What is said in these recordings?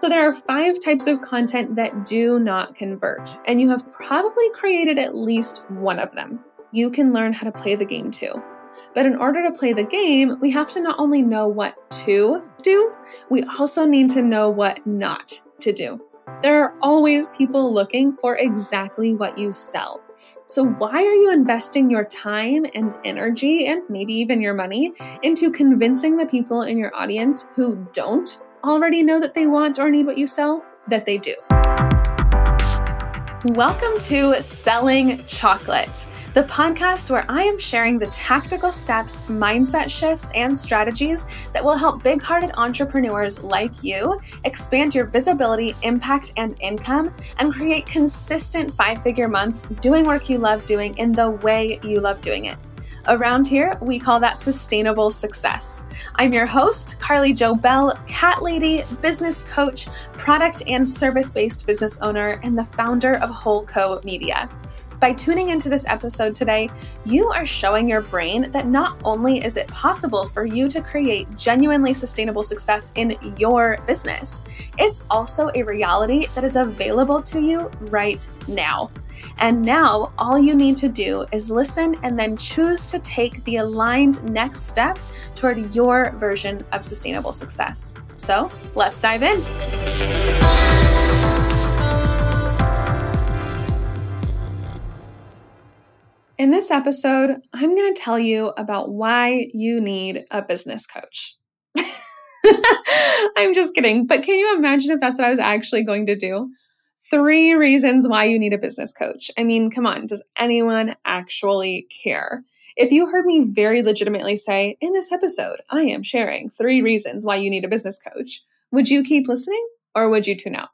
So, there are five types of content that do not convert, and you have probably created at least one of them. You can learn how to play the game too. But in order to play the game, we have to not only know what to do, we also need to know what not to do. There are always people looking for exactly what you sell. So, why are you investing your time and energy, and maybe even your money, into convincing the people in your audience who don't already know that they want or need what you sell that they do? Welcome to Selling Chocolate, the podcast where I am sharing the tactical steps, mindset shifts, and strategies that will help big hearted entrepreneurs like you expand your visibility, impact, and income and create consistent five figure months doing work you love doing in the way you love doing it. Around here, we call that sustainable success. I'm your host, Carly Jo Bell, cat lady, business coach, product and service based business owner, and the founder of Whole Co Media. By tuning into this episode today, you are showing your brain that not only is it possible for you to create genuinely sustainable success in your business, it's also a reality that is available to you right now. And now, all you need to do is listen and then choose to take the aligned next step toward your version of sustainable success. So, let's dive in. In this episode, I'm going to tell you about why you need a business coach. I'm just kidding, but can you imagine if that's what I was actually going to do? Three reasons why you need a business coach. I mean, come on, does anyone actually care? If you heard me very legitimately say, in this episode, I am sharing three reasons why you need a business coach, would you keep listening or would you tune out?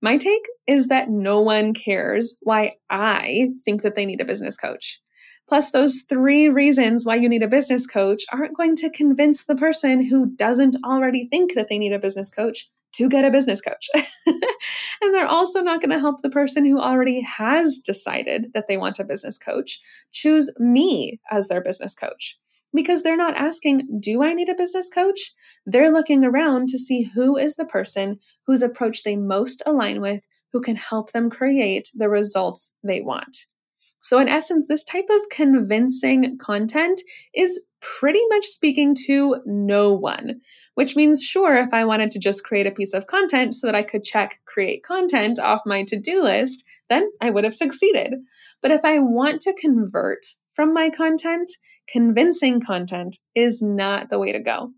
My take is that no one cares why I think that they need a business coach. Plus, those three reasons why you need a business coach aren't going to convince the person who doesn't already think that they need a business coach to get a business coach. and they're also not going to help the person who already has decided that they want a business coach choose me as their business coach. Because they're not asking, Do I need a business coach? They're looking around to see who is the person whose approach they most align with, who can help them create the results they want. So, in essence, this type of convincing content is pretty much speaking to no one, which means, sure, if I wanted to just create a piece of content so that I could check create content off my to do list, then I would have succeeded. But if I want to convert from my content, convincing content is not the way to go.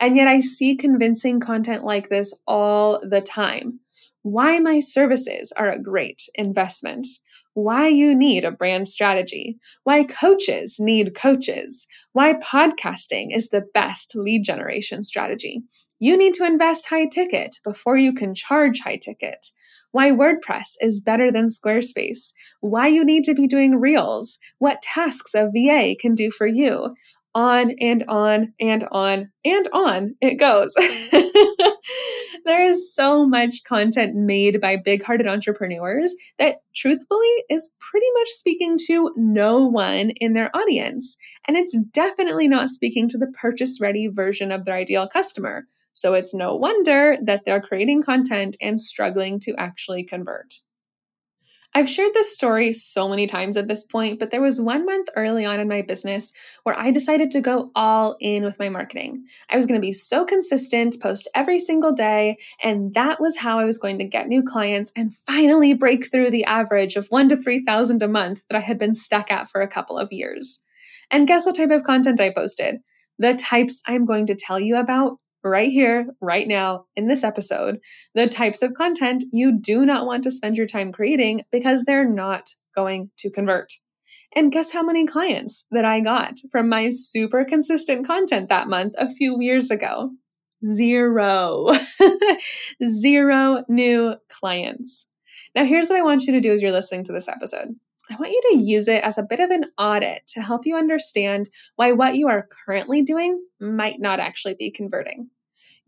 And yet I see convincing content like this all the time. Why my services are a great investment why you need a brand strategy, why coaches need coaches, why podcasting is the best lead generation strategy. You need to invest high ticket before you can charge high ticket. Why WordPress is better than Squarespace. Why you need to be doing Reels. What tasks a VA can do for you. On and on and on and on it goes. there is so much content made by big hearted entrepreneurs that truthfully is pretty much speaking to no one in their audience. And it's definitely not speaking to the purchase ready version of their ideal customer. So it's no wonder that they're creating content and struggling to actually convert. I've shared this story so many times at this point, but there was one month early on in my business where I decided to go all in with my marketing. I was going to be so consistent, post every single day, and that was how I was going to get new clients and finally break through the average of one to 3,000 a month that I had been stuck at for a couple of years. And guess what type of content I posted? The types I'm going to tell you about right here, right now, in this episode, the types of content you do not want to spend your time creating because they're not going to convert. And guess how many clients that I got from my super consistent content that month a few years ago? Zero. Zero new clients. Now, here's what I want you to do as you're listening to this episode. I want you to use it as a bit of an audit to help you understand why what you are currently doing might not actually be converting.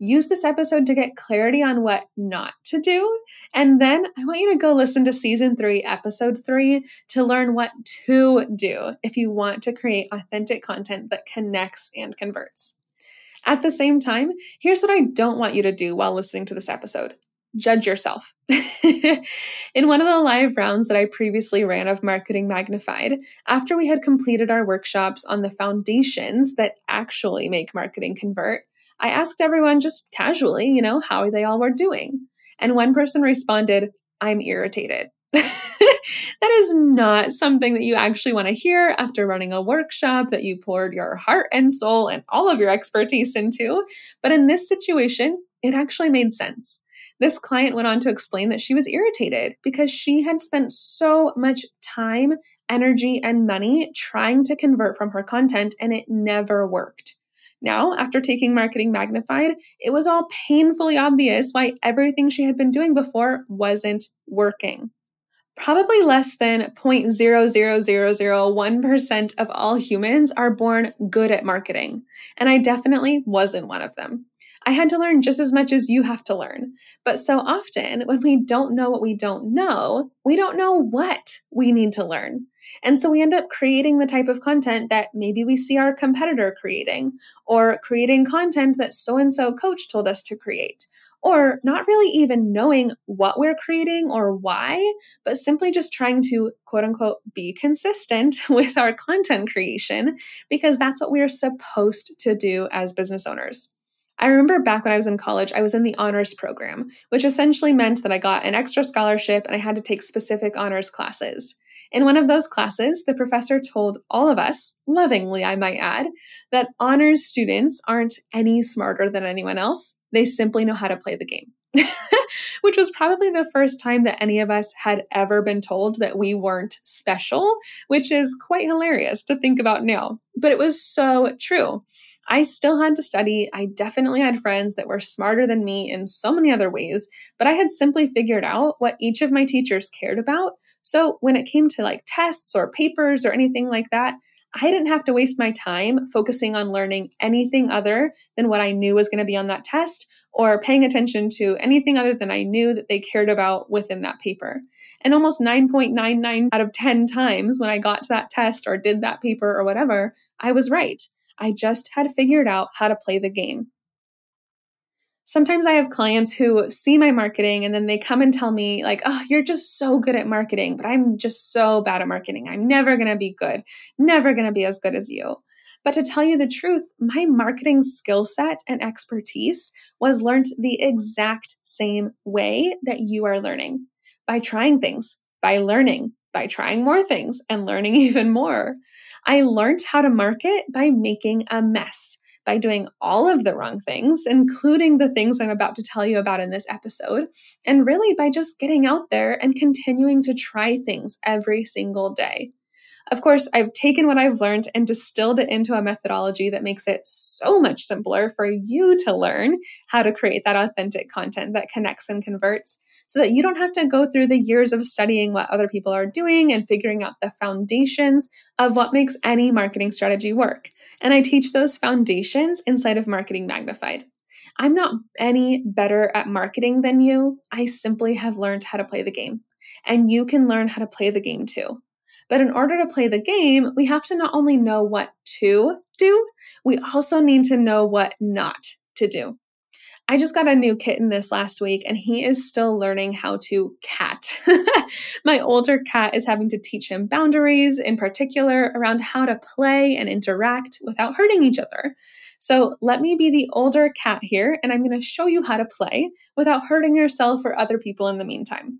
Use this episode to get clarity on what not to do. And then I want you to go listen to season three, episode three, to learn what to do if you want to create authentic content that connects and converts. At the same time, here's what I don't want you to do while listening to this episode judge yourself. in one of the live rounds that I previously ran of Marketing Magnified, after we had completed our workshops on the foundations that actually make marketing convert, I asked everyone just casually, you know, how they all were doing. And one person responded, I'm irritated. that is not something that you actually want to hear after running a workshop that you poured your heart and soul and all of your expertise into. But in this situation, it actually made sense. This client went on to explain that she was irritated because she had spent so much time, energy, and money trying to convert from her content and it never worked. Now, after taking Marketing Magnified, it was all painfully obvious why everything she had been doing before wasn't working. Probably less than 0.00001% of all humans are born good at marketing, and I definitely wasn't one of them. I had to learn just as much as you have to learn. But so often, when we don't know what we don't know, we don't know what we need to learn. And so we end up creating the type of content that maybe we see our competitor creating, or creating content that so and so coach told us to create, or not really even knowing what we're creating or why, but simply just trying to quote unquote be consistent with our content creation because that's what we are supposed to do as business owners. I remember back when I was in college, I was in the honors program, which essentially meant that I got an extra scholarship and I had to take specific honors classes. In one of those classes, the professor told all of us, lovingly I might add, that honors students aren't any smarter than anyone else. They simply know how to play the game. Which was probably the first time that any of us had ever been told that we weren't special, which is quite hilarious to think about now. But it was so true. I still had to study. I definitely had friends that were smarter than me in so many other ways, but I had simply figured out what each of my teachers cared about. So when it came to like tests or papers or anything like that, I didn't have to waste my time focusing on learning anything other than what I knew was going to be on that test or paying attention to anything other than I knew that they cared about within that paper. And almost 9.99 out of 10 times when I got to that test or did that paper or whatever, I was right. I just had figured out how to play the game. Sometimes I have clients who see my marketing and then they come and tell me, like, oh, you're just so good at marketing, but I'm just so bad at marketing. I'm never going to be good, never going to be as good as you. But to tell you the truth, my marketing skill set and expertise was learned the exact same way that you are learning by trying things, by learning, by trying more things and learning even more. I learned how to market by making a mess, by doing all of the wrong things, including the things I'm about to tell you about in this episode, and really by just getting out there and continuing to try things every single day. Of course, I've taken what I've learned and distilled it into a methodology that makes it so much simpler for you to learn how to create that authentic content that connects and converts so that you don't have to go through the years of studying what other people are doing and figuring out the foundations of what makes any marketing strategy work. And I teach those foundations inside of Marketing Magnified. I'm not any better at marketing than you. I simply have learned how to play the game. And you can learn how to play the game too. But in order to play the game, we have to not only know what to do, we also need to know what not to do. I just got a new kitten this last week and he is still learning how to cat. My older cat is having to teach him boundaries, in particular around how to play and interact without hurting each other. So let me be the older cat here and I'm going to show you how to play without hurting yourself or other people in the meantime.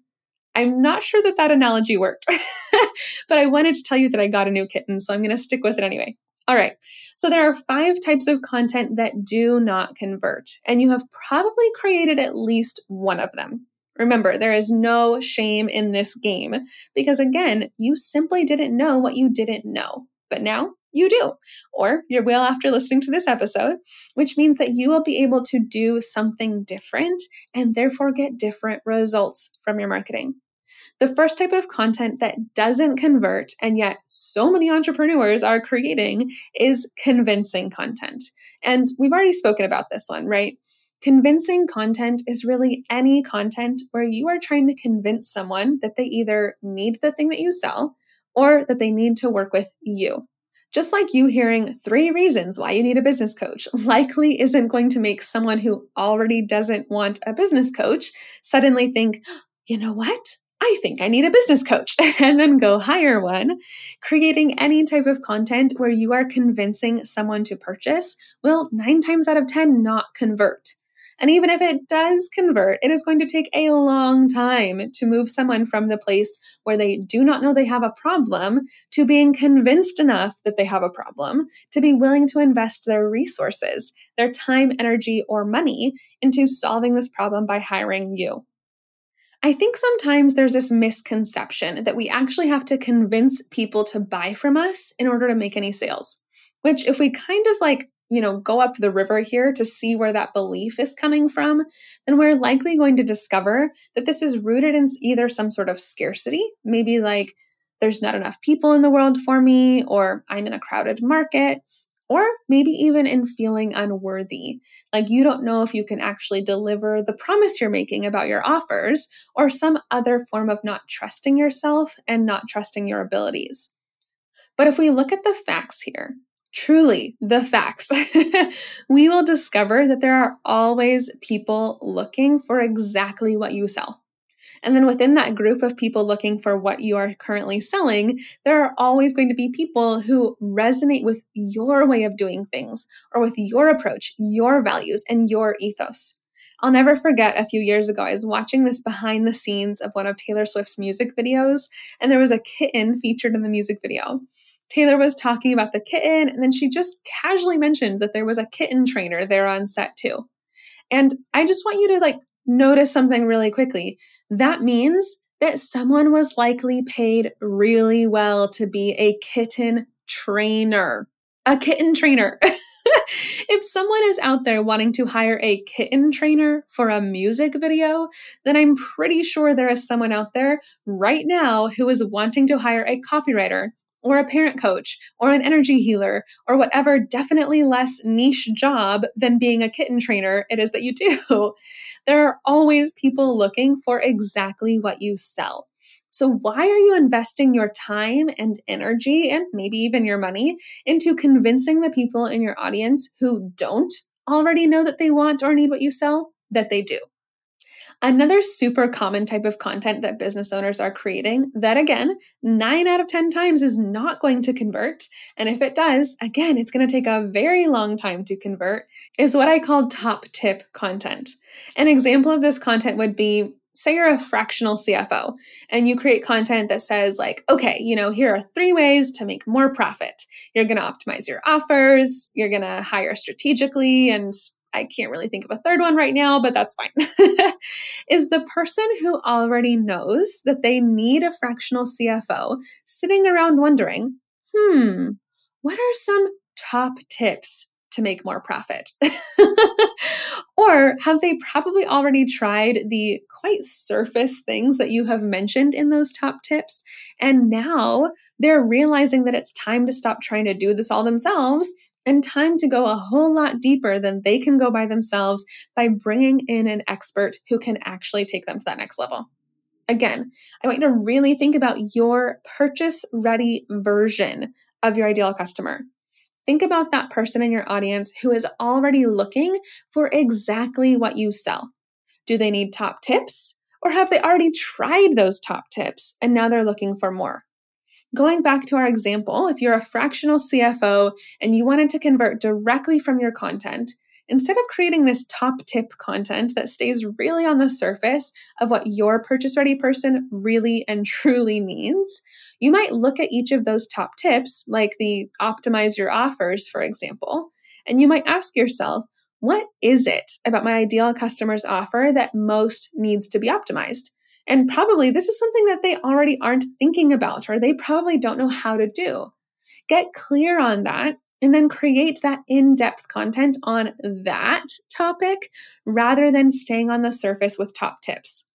I'm not sure that that analogy worked, but I wanted to tell you that I got a new kitten, so I'm going to stick with it anyway. All right. So there are five types of content that do not convert, and you have probably created at least one of them. Remember, there is no shame in this game because, again, you simply didn't know what you didn't know, but now you do. Or you will after listening to this episode, which means that you will be able to do something different and therefore get different results from your marketing. The first type of content that doesn't convert, and yet so many entrepreneurs are creating, is convincing content. And we've already spoken about this one, right? Convincing content is really any content where you are trying to convince someone that they either need the thing that you sell or that they need to work with you. Just like you hearing three reasons why you need a business coach likely isn't going to make someone who already doesn't want a business coach suddenly think, you know what? I think I need a business coach, and then go hire one. Creating any type of content where you are convincing someone to purchase will nine times out of 10 not convert. And even if it does convert, it is going to take a long time to move someone from the place where they do not know they have a problem to being convinced enough that they have a problem to be willing to invest their resources, their time, energy, or money into solving this problem by hiring you. I think sometimes there's this misconception that we actually have to convince people to buy from us in order to make any sales. Which, if we kind of like you know, go up the river here to see where that belief is coming from, then we're likely going to discover that this is rooted in either some sort of scarcity, maybe like there's not enough people in the world for me, or I'm in a crowded market, or maybe even in feeling unworthy. Like you don't know if you can actually deliver the promise you're making about your offers, or some other form of not trusting yourself and not trusting your abilities. But if we look at the facts here, truly the facts, we will discover that there are always people looking for exactly what you sell. And then within that group of people looking for what you are currently selling, there are always going to be people who resonate with your way of doing things or with your approach, your values, and your ethos. I'll never forget a few years ago, I was watching this behind the scenes of one of Taylor Swift's music videos, and there was a kitten featured in the music video. Taylor was talking about the kitten, and then she just casually mentioned that there was a kitten trainer there on set too. And I just want you to like notice something really quickly. That means that someone was likely paid really well to be a kitten trainer. A kitten trainer. if someone is out there wanting to hire a kitten trainer for a music video, then I'm pretty sure there is someone out there right now who is wanting to hire a copywriter or a parent coach or an energy healer or whatever definitely less niche job than being a kitten trainer it is that you do. there are always people looking for exactly what you sell. So, why are you investing your time and energy and maybe even your money into convincing the people in your audience who don't already know that they want or need what you sell that they do? Another super common type of content that business owners are creating, that again, nine out of 10 times is not going to convert. And if it does, again, it's going to take a very long time to convert, is what I call top tip content. An example of this content would be say you're a fractional CFO and you create content that says, like, okay, you know, here are three ways to make more profit. You're going to optimize your offers, you're going to hire strategically and I can't really think of a third one right now, but that's fine, is the person who already knows that they need a fractional CFO sitting around wondering, hmm, what are some top tips to make more profit? or have they probably already tried the quite surface things that you have mentioned in those top tips? And now they're realizing that it's time to stop trying to do this all themselves and time to go a whole lot deeper than they can go by themselves by bringing in an expert who can actually take them to that next level. Again, I want you to really think about your purchase ready version of your ideal customer. Think about that person in your audience who is already looking for exactly what you sell. Do they need top tips? Or have they already tried those top tips and now they're looking for more? Going back to our example, if you're a fractional CFO and you wanted to convert directly from your content, instead of creating this top tip content that stays really on the surface of what your purchase ready person really and truly needs, you might look at each of those top tips, like the optimize your offers, for example, and you might ask yourself, what is it about my ideal customer's offer that most needs to be optimized? And probably this is something that they already aren't thinking about or they probably don't know how to do. Get clear on that and then create that in depth content on that topic rather than staying on the surface with top tips.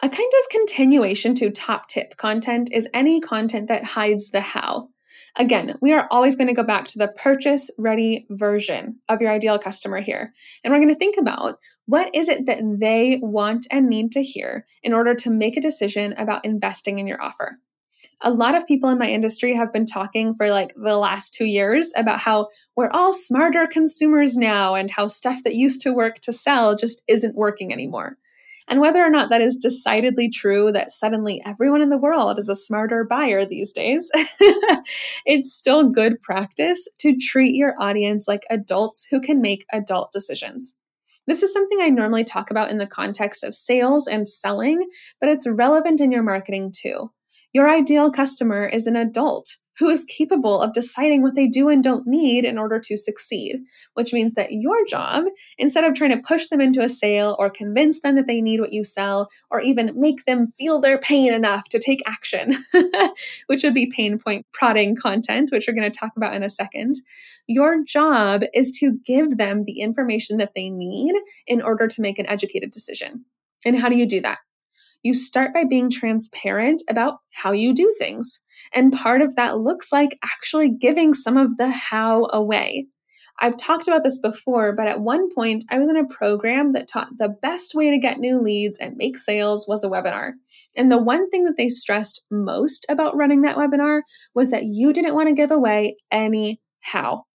A kind of continuation to top tip content is any content that hides the how. Again, we are always going to go back to the purchase ready version of your ideal customer here. And we're going to think about what is it that they want and need to hear in order to make a decision about investing in your offer. A lot of people in my industry have been talking for like the last two years about how we're all smarter consumers now and how stuff that used to work to sell just isn't working anymore. And whether or not that is decidedly true that suddenly everyone in the world is a smarter buyer these days, it's still good practice to treat your audience like adults who can make adult decisions. This is something I normally talk about in the context of sales and selling, but it's relevant in your marketing too. Your ideal customer is an adult who is capable of deciding what they do and don't need in order to succeed, which means that your job, instead of trying to push them into a sale or convince them that they need what you sell, or even make them feel their pain enough to take action, which would be pain point prodding content, which we're going to talk about in a second, your job is to give them the information that they need in order to make an educated decision. And how do you do that? You start by being transparent about how you do things. And part of that looks like actually giving some of the how away. I've talked about this before, but at one point I was in a program that taught the best way to get new leads and make sales was a webinar. And the one thing that they stressed most about running that webinar was that you didn't want to give away any how.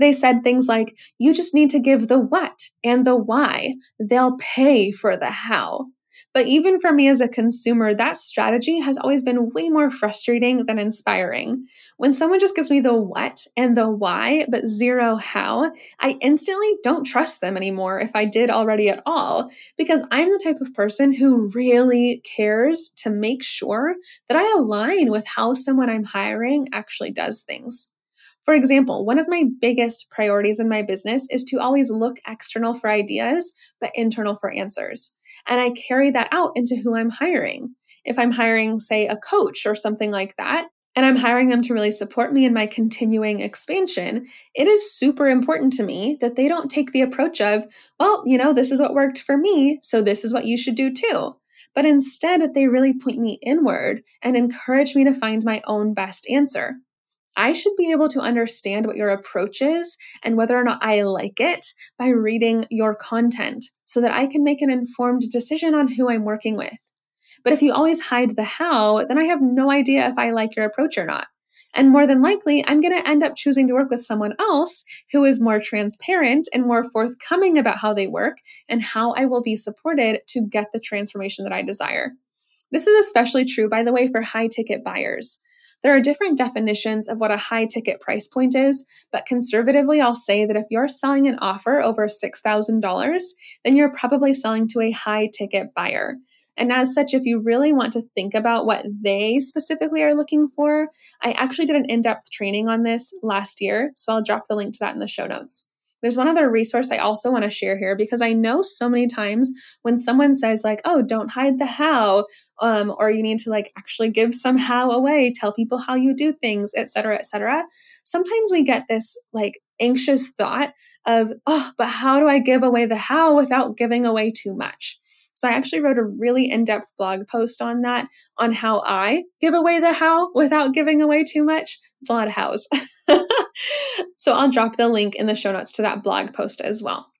They said things like, you just need to give the what and the why. They'll pay for the how. But even for me as a consumer, that strategy has always been way more frustrating than inspiring. When someone just gives me the what and the why, but zero how, I instantly don't trust them anymore if I did already at all, because I'm the type of person who really cares to make sure that I align with how someone I'm hiring actually does things. For example, one of my biggest priorities in my business is to always look external for ideas, but internal for answers. And I carry that out into who I'm hiring. If I'm hiring, say, a coach or something like that, and I'm hiring them to really support me in my continuing expansion, it is super important to me that they don't take the approach of, well, you know, this is what worked for me, so this is what you should do too. But instead, that they really point me inward and encourage me to find my own best answer. I should be able to understand what your approach is and whether or not I like it by reading your content so that I can make an informed decision on who I'm working with. But if you always hide the how, then I have no idea if I like your approach or not. And more than likely, I'm going to end up choosing to work with someone else who is more transparent and more forthcoming about how they work and how I will be supported to get the transformation that I desire. This is especially true, by the way, for high ticket buyers. There are different definitions of what a high ticket price point is, but conservatively, I'll say that if you're selling an offer over $6,000, then you're probably selling to a high ticket buyer. And as such, if you really want to think about what they specifically are looking for, I actually did an in depth training on this last year. So I'll drop the link to that in the show notes. There's one other resource I also want to share here because I know so many times when someone says like, "Oh, don't hide the how," um, or you need to like actually give some how away, tell people how you do things, etc., etc. Sometimes we get this like anxious thought of, "Oh, but how do I give away the how without giving away too much?" So I actually wrote a really in-depth blog post on that on how I give away the how without giving away too much. It's a lot of hows. so I'll drop the link in the show notes to that blog post as well.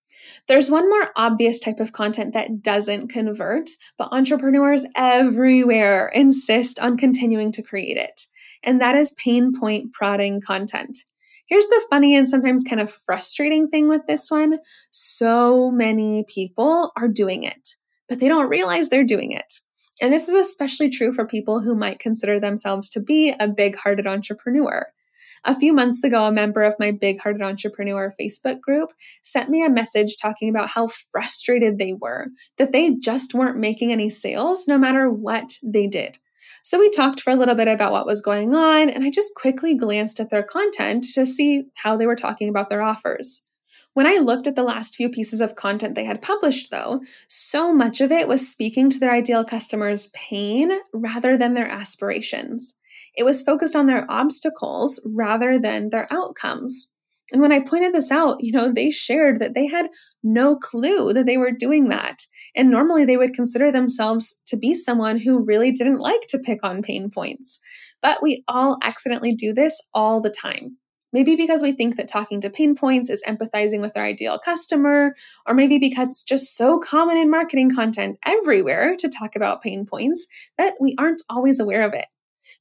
There's one more obvious type of content that doesn't convert, but entrepreneurs everywhere insist on continuing to create it, and that is pain point prodding content. Here's the funny and sometimes kind of frustrating thing with this one so many people are doing it, but they don't realize they're doing it. And this is especially true for people who might consider themselves to be a big hearted entrepreneur. A few months ago, a member of my Big Hearted Entrepreneur Facebook group sent me a message talking about how frustrated they were that they just weren't making any sales no matter what they did. So we talked for a little bit about what was going on, and I just quickly glanced at their content to see how they were talking about their offers. When I looked at the last few pieces of content they had published, though, so much of it was speaking to their ideal customers' pain rather than their aspirations. It was focused on their obstacles rather than their outcomes. And when I pointed this out, you know, they shared that they had no clue that they were doing that. And normally they would consider themselves to be someone who really didn't like to pick on pain points. But we all accidentally do this all the time. Maybe because we think that talking to pain points is empathizing with our ideal customer, or maybe because it's just so common in marketing content everywhere to talk about pain points that we aren't always aware of it.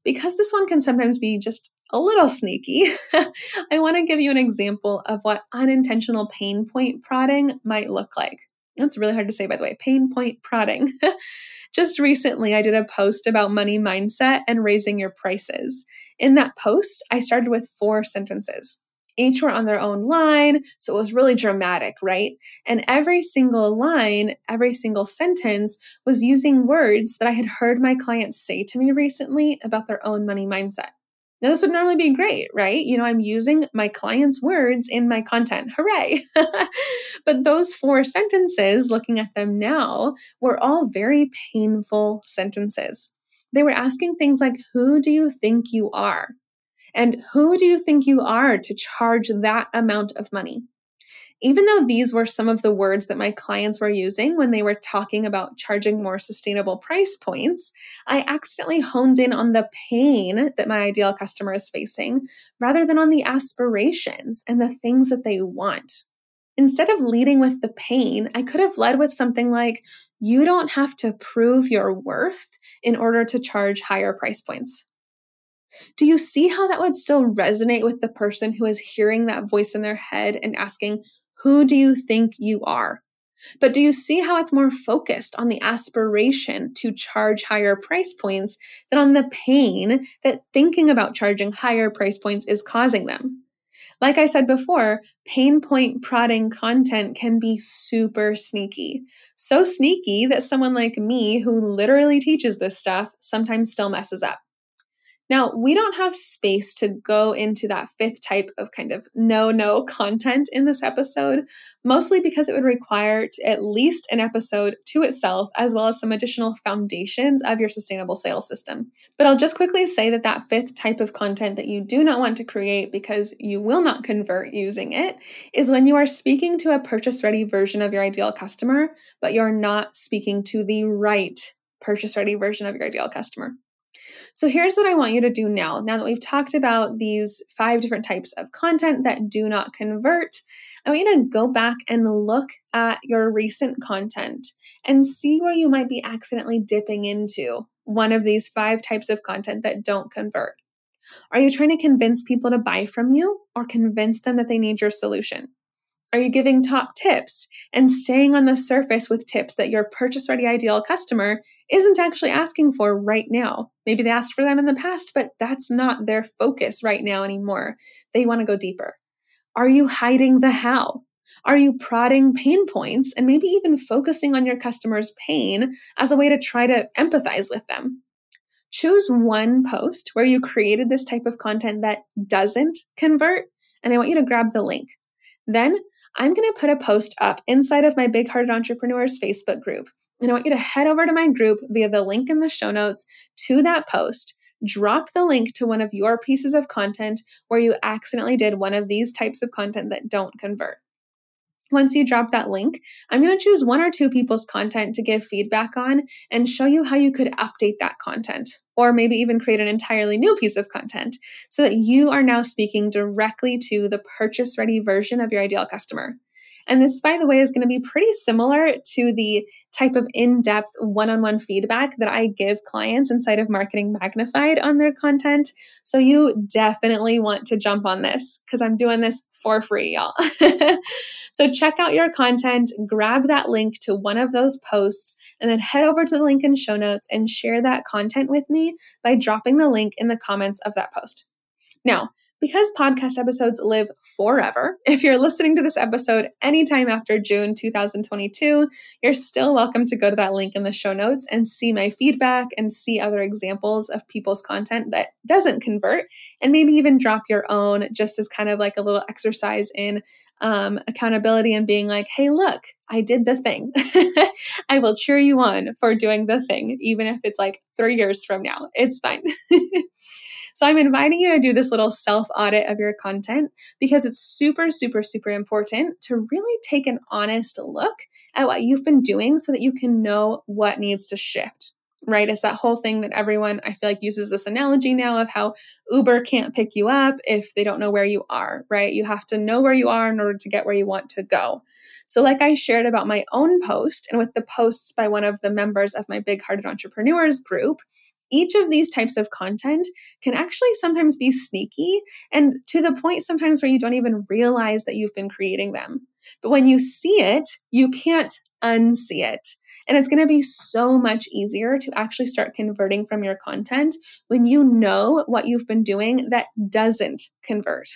Because this one can sometimes be just a little sneaky, I want to give you an example of what unintentional pain point prodding might look like. That's really hard to say, by the way. Pain point prodding. Just recently, I did a post about money mindset and raising your prices. In that post, I started with four sentences. Each were on their own line, so it was really dramatic, right? And every single line, every single sentence was using words that I had heard my clients say to me recently about their own money mindset. Now, this would normally be great, right? You know, I'm using my client's words in my content. Hooray! but those four sentences, looking at them now, were all very painful sentences. They were asking things like, Who do you think you are? And who do you think you are to charge that amount of money? Even though these were some of the words that my clients were using when they were talking about charging more sustainable price points, I accidentally honed in on the pain that my ideal customer is facing rather than on the aspirations and the things that they want. Instead of leading with the pain, I could have led with something like, You don't have to prove your worth in order to charge higher price points. Do you see how that would still resonate with the person who is hearing that voice in their head and asking, who do you think you are? But do you see how it's more focused on the aspiration to charge higher price points than on the pain that thinking about charging higher price points is causing them? Like I said before, pain point prodding content can be super sneaky. So sneaky that someone like me, who literally teaches this stuff, sometimes still messes up. Now, we don't have space to go into that fifth type of kind of no no content in this episode, mostly because it would require at least an episode to itself, as well as some additional foundations of your sustainable sales system. But I'll just quickly say that that fifth type of content that you do not want to create because you will not convert using it is when you are speaking to a purchase ready version of your ideal customer, but you're not speaking to the right purchase ready version of your ideal customer. So here's what I want you to do now. Now that we've talked about these five different types of content that do not convert, I want you to go back and look at your recent content and see where you might be accidentally dipping into one of these five types of content that don't convert. Are you trying to convince people to buy from you or convince them that they need your solution? Are you giving top tips and staying on the surface with tips that your purchase ready ideal customer isn't actually asking for right now? Maybe they asked for them in the past, but that's not their focus right now anymore. They want to go deeper. Are you hiding the how? Are you prodding pain points and maybe even focusing on your customer's pain as a way to try to empathize with them? Choose one post where you created this type of content that doesn't convert, and I want you to grab the link. Then I'm going to put a post up inside of my Big Hearted Entrepreneurs Facebook group. And I want you to head over to my group via the link in the show notes to that post. Drop the link to one of your pieces of content where you accidentally did one of these types of content that don't convert. Once you drop that link, I'm going to choose one or two people's content to give feedback on and show you how you could update that content, or maybe even create an entirely new piece of content so that you are now speaking directly to the purchase ready version of your ideal customer. And this, by the way, is going to be pretty similar to the type of in depth one on one feedback that I give clients inside of Marketing Magnified on their content. So you definitely want to jump on this because I'm doing this for free, y'all. so check out your content, grab that link to one of those posts, and then head over to the link in show notes and share that content with me by dropping the link in the comments of that post. Now, because podcast episodes live forever, if you're listening to this episode anytime after June 2022, you're still welcome to go to that link in the show notes and see my feedback and see other examples of people's content that doesn't convert, and maybe even drop your own just as kind of like a little exercise in um, accountability and being like, hey, look, I did the thing. I will cheer you on for doing the thing, even if it's like three years from now. It's fine. So I'm inviting you to do this little self audit of your content because it's super, super, super important to really take an honest look at what you've been doing so that you can know what needs to shift. right? It's that whole thing that everyone, I feel like, uses this analogy now of how Uber can't pick you up if they don't know where you are, right? You have to know where you are in order to get where you want to go. So, like I shared about my own post and with the posts by one of the members of my Big Hearted Entrepreneurs group, each of these types of content can actually sometimes be sneaky and to the point sometimes where you don't even realize that you've been creating them. But when you see it, you can't unsee it. And it's going to be so much easier to actually start converting from your content when you know what you've been doing that doesn't convert.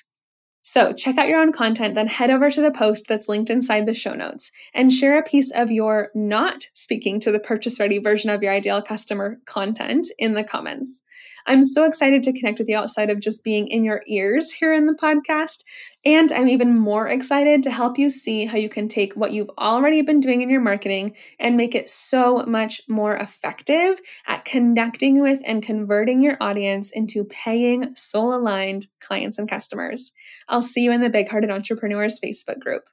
So check out your own content, then head over to the post that's linked inside the show notes and share a piece of your not speaking to the purchase ready version of your ideal customer content in the comments. I'm so excited to connect with you outside of just being in your ears here in the podcast. And I'm even more excited to help you see how you can take what you've already been doing in your marketing and make it so much more effective at connecting with and converting your audience into paying, soul aligned clients and customers. I'll see you in the Big Hearted Entrepreneurs Facebook group.